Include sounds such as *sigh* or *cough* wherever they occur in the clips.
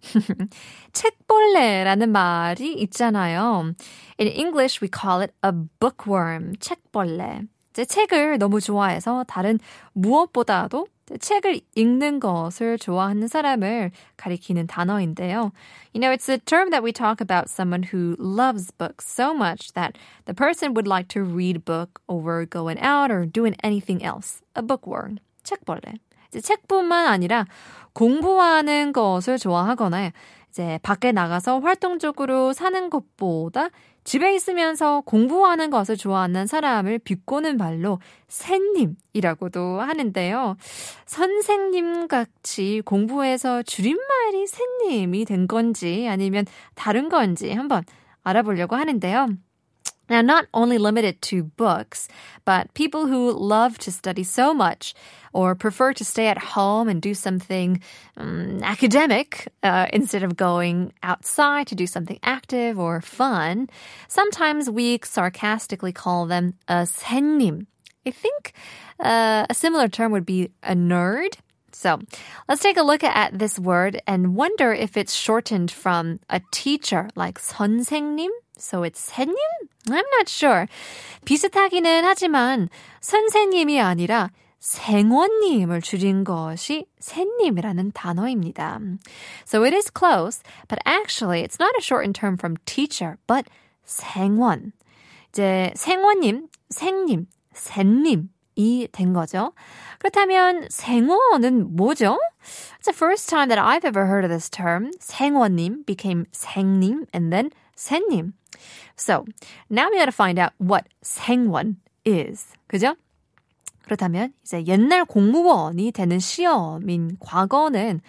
*laughs* 책벌레라는 말이 있잖아요. In English, we call it a bookworm. 책벌레. 이제 책을 너무 좋아해서 다른 무엇보다도 책을 읽는 것을 좋아하는 사람을 가리키는 단어인데요. You know, it's a term that we talk about someone who loves books so much that the person would like to read a book over going out or doing anything else. A bookworm. 책벌레. 이제 책뿐만 아니라 공부하는 것을 좋아하거나 이제 밖에 나가서 활동적으로 사는 것보다 집에 있으면서 공부하는 것을 좋아하는 사람을 비꼬는 말로 새님이라고도 하는데요. 선생님 같이 공부해서 줄임말이 새님이 된 건지 아니면 다른 건지 한번 알아보려고 하는데요. Now, not only limited to books, but people who love to study so much or prefer to stay at home and do something um, academic uh, instead of going outside to do something active or fun, sometimes we sarcastically call them a 새님. I think uh, a similar term would be a nerd. So let's take a look at this word and wonder if it's shortened from a teacher like 선생님. So it's 새님? I'm not sure. 비슷하기는 하지만 선생님이 아니라 생원님을 줄인 것이 새님이라는 단어입니다. So it is close, but actually it's not a shortened term from teacher, but 생원. 이제 생원님, 생님, 새님이 된 거죠. 그렇다면 생원은 뭐죠? It's the first time that I've ever heard of this term. 생원님 became 생님 and then 새님. So now we got to find out what 생원 is. 그죠? 그렇다면 이제 옛날 공무원이 되는 시험인 과거는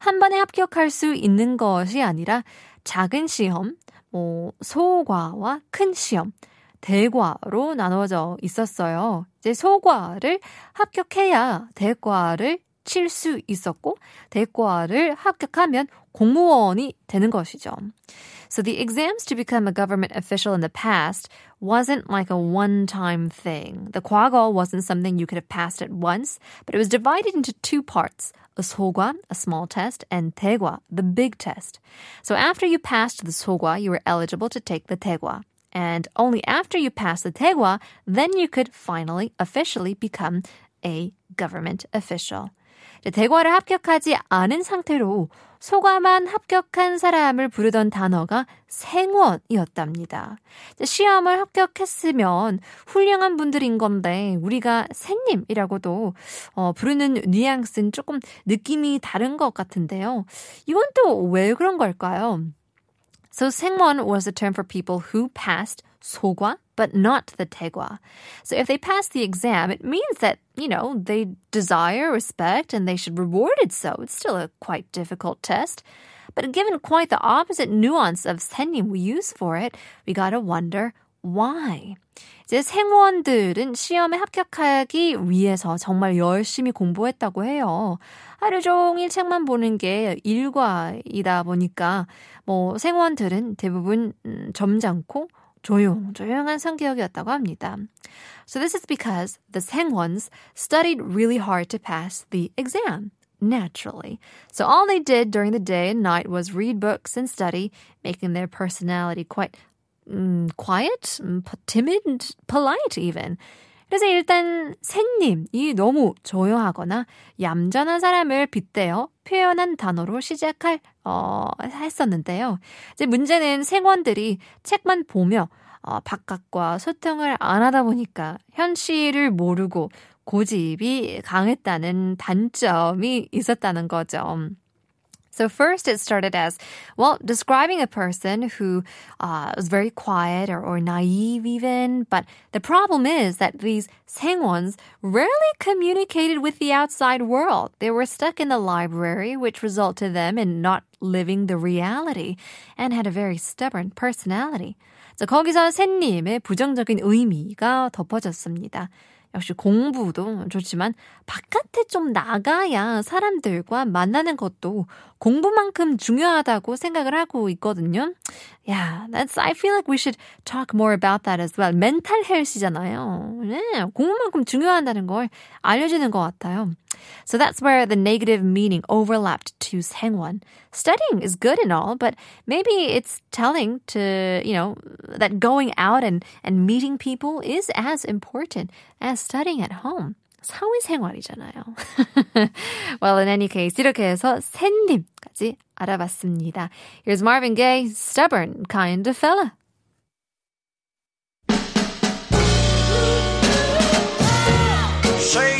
한 번에 합격할 수 있는 것이 아니라 작은 시험, 뭐 소과와 큰 시험, 대과로 나눠져 있었어요. 이제 소과를 합격해야 대과를 칠 수 있었고 대과를 합격하면 공무원이 되는 것이죠. So the exams to become a government official in the past wasn't like a one-time thing. The 과거 wasn't something you could have passed at once, but it was divided into two parts. A 소과, a small test, and 대과, the big test. So after you passed the 소과, you were eligible to take the 대과. And only after you passed the 대과, then you could finally officially become a government official. 대과를 합격하지 않은 상태로 소과만 합격한 사람을 부르던 단어가 생원이었답니다. 시험을 합격했으면 훌륭한 분들인 건데 우리가 새님이라고도 어, 부르는 뉘앙스는 조금 느낌이 다른 것 같은데요. 이건 또 왜 그런 걸까요? So 생원 was a term for people who passed 소과, but not the 대과. So if they pass the exam, it means that, you know, they desire respect and they should reward it so. It's still a quite difficult test. But given quite the opposite nuance of 새님 we use for it, we gotta wonder why. 이제 생원들은 시험에 합격하기 위해서 정말 열심히 공부했다고 해요. 하루 종일 책만 보는 게 일과이다 보니까 뭐 생원들은 대부분 음, 점잖고 조용, 조용한 성기역이었다고 합니다. So this is because the Sangwons studied really hard to pass the exam. Naturally. So all they did during the day and night was read books and study, making their personality quite um, quiet, mm, timid, polite even. 그래서 일단 샌님이 너무 조용하거나 얌전한 사람을 빗대어 표현한 단어로 시작할 어 했었는데요. 이제 문제는 생원들이 책만 보며 어, 바깥과 소통을 안 하다 보니까 현실을 모르고 고집이 강했다는 단점이 있었다는 거죠. So first it started as, well, describing a person who uh, was very quiet or, or naive even. But the problem is that these 생원s rarely communicated with the outside world. They were stuck in the library, which resulted them in not living the reality and had a very stubborn personality. 자, 거기서 샌님의 부정적인 의미가 덮어졌습니다. 역시 공부도 좋지만 바깥에 좀 나가야 사람들과 만나는 것도 공부만큼 중요하다고 생각을 하고 있거든요. Yeah, that's, I feel like we should talk more about that as well. 멘탈 헬스잖아요. 네, 공부만큼 중요하다는 걸 알려주는 것 같아요. So that's where the negative meaning overlapped to 생원. Studying is good and all, but maybe it's telling to, you know, that going out and, and meeting people is as important as studying at home. 사회생활이잖아요. *laughs* well, in any case, 이렇게 해서 샌님까지 알아봤습니다. Here's Marvin Gaye, Stubborn Kind of Fella. Say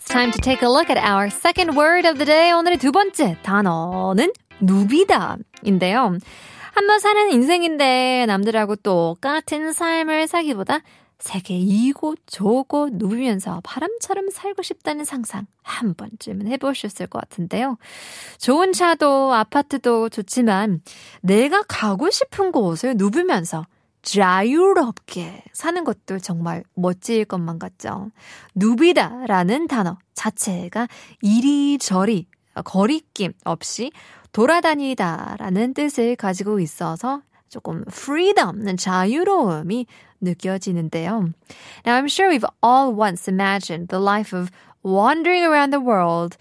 It's time to take a look at our second word of the day. 오늘의 두 번째 단어는 누비다인데요. 한 번 사는 인생인데 남들하고 똑같은 삶을 살기보다 세계 이곳 저곳 누비면서 바람처럼 살고 싶다는 상상 한 번쯤은 해보셨을 것 같은데요. 좋은 차도 아파트도 좋지만 내가 가고 싶은 곳을 누비면서 자유롭게 사는 것도 정말 멋질 것만 같죠. 누비다라는 단어 자체가 이리저리 거리낌 없이 돌아다니다라는 뜻을 가지고 있어서 조금 freedom, 자유로움이 느껴지는데요. Now I'm sure we've all once imagined the life of wandering around the world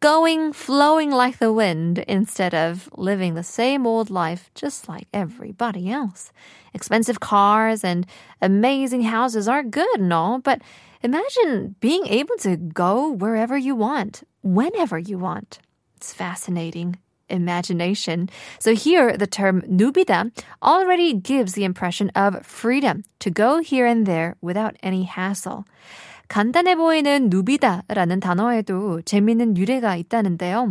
going, flowing like the wind instead of living the same old life just like everybody else. Expensive cars and amazing houses are good and all, but imagine being able to go wherever you want, whenever you want. It's fascinating imagination. So here, the term nubida already gives the impression of freedom to go here and there without any hassle. 간단해 보이는 누비다라는 단어에도 재미있는 유래가 있다는데요.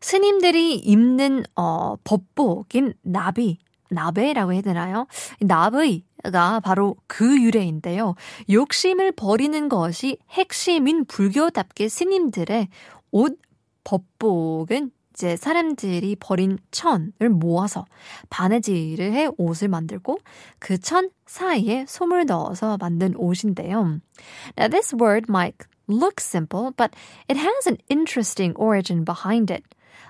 스님들이 입는 어, 법복인 나비, 나베라고 해야 되나요? 나베가 바로 그 유래인데요. 욕심을 버리는 것이 핵심인 불교답게 스님들의 옷 법복은 이제 사람들이 버린 천을 모아서 바느질을 해 옷을 만들고 그 천 사이에 솜을 넣어서 만든 옷인데요. Now this word might look simple, but it has an interesting origin behind it.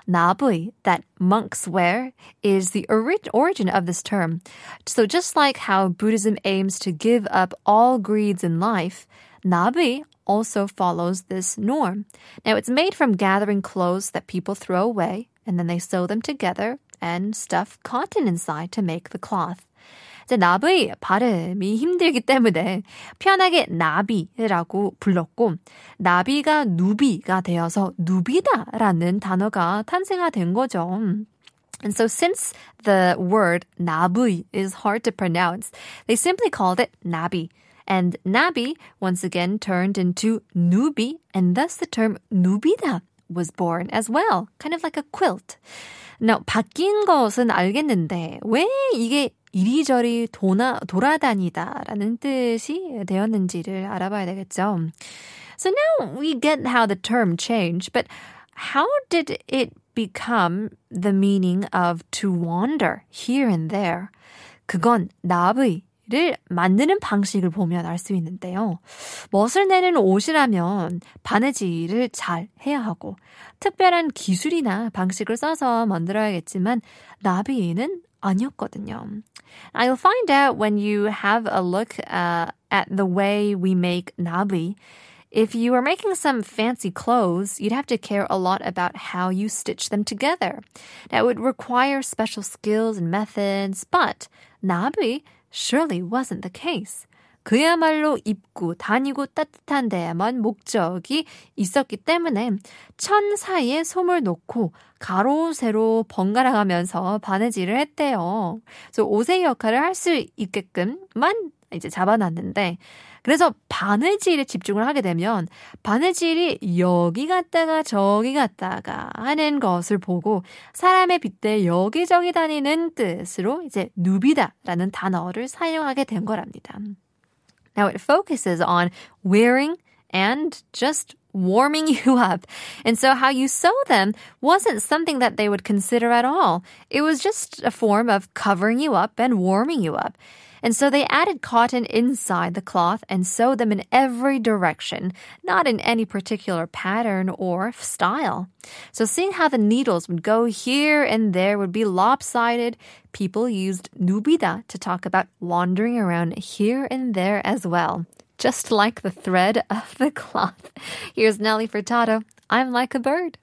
나부이, that monks wear, is the ori- origin of this term. So just like how Buddhism aims to give up all greeds in life, 나비 also follows this norm. Now, it's made from gathering clothes that people throw away, and then they sew them together and stuff cotton inside to make the cloth. 이제 나비 발음이 힘들기 때문에 편하게 나비라고 불렀고 나비가 누비가 되어서 누비다라는 단어가 탄생화 된 거죠. And so since the word 나비 is hard to pronounce, they simply called it 나비. And 나비 once again turned into 누비, and thus the term 누비다 was born as well, kind of like a quilt. Now, 바뀐 것은 알겠는데 왜 이게 이리저리 도나, 돌아다니다라는 뜻이 되었는지를 알아봐야 되겠죠. So now we get how the term changed, but how did it become the meaning of to wander here and there? 그건 나의 를 만드는 방식을 보면 알 수 있는데요. 멋을 내는 옷이라면 바느질을 잘 해야 하고 특별한 기술이나 방식을 써서 만들어야겠지만 나비는 아니었거든요. I'll find out when you have a look uh, at the way we make nabi. If you are making some fancy clothes, you'd have to care a lot about how you stitch them together. That would require special skills and methods, but nabi surely wasn't the case. 그야말로 입고 다니고 따뜻한 데에만 목적이 있었기 때문에 천 사이에 솜을 놓고 가로 세로 번갈아 가면서 바느질을 했대요. 그래서 옷의 역할을 할 수 있게끔만 이제 잡아놨는데 그래서 바느질에 집중을 하게 되면 바느질이 여기 갔다가 저기 갔다가 하는 것을 보고 사람의 빗대 여기저기 다니는 뜻으로 이제 누비다라는 단어를 사용하게 된 거랍니다. Now it focuses on wearing and just warming you up. And so how you sew them wasn't something that they would consider at all. It was just a form of covering you up and warming you up. And so they added cotton inside the cloth and sewed them in every direction, not in any particular pattern or style. So seeing how the needles would go here and there would be lopsided, people used nubida to talk about wandering around here and there as well. Just like the thread of the *laughs* cloth. Here's Nelly Furtado. I'm like a bird.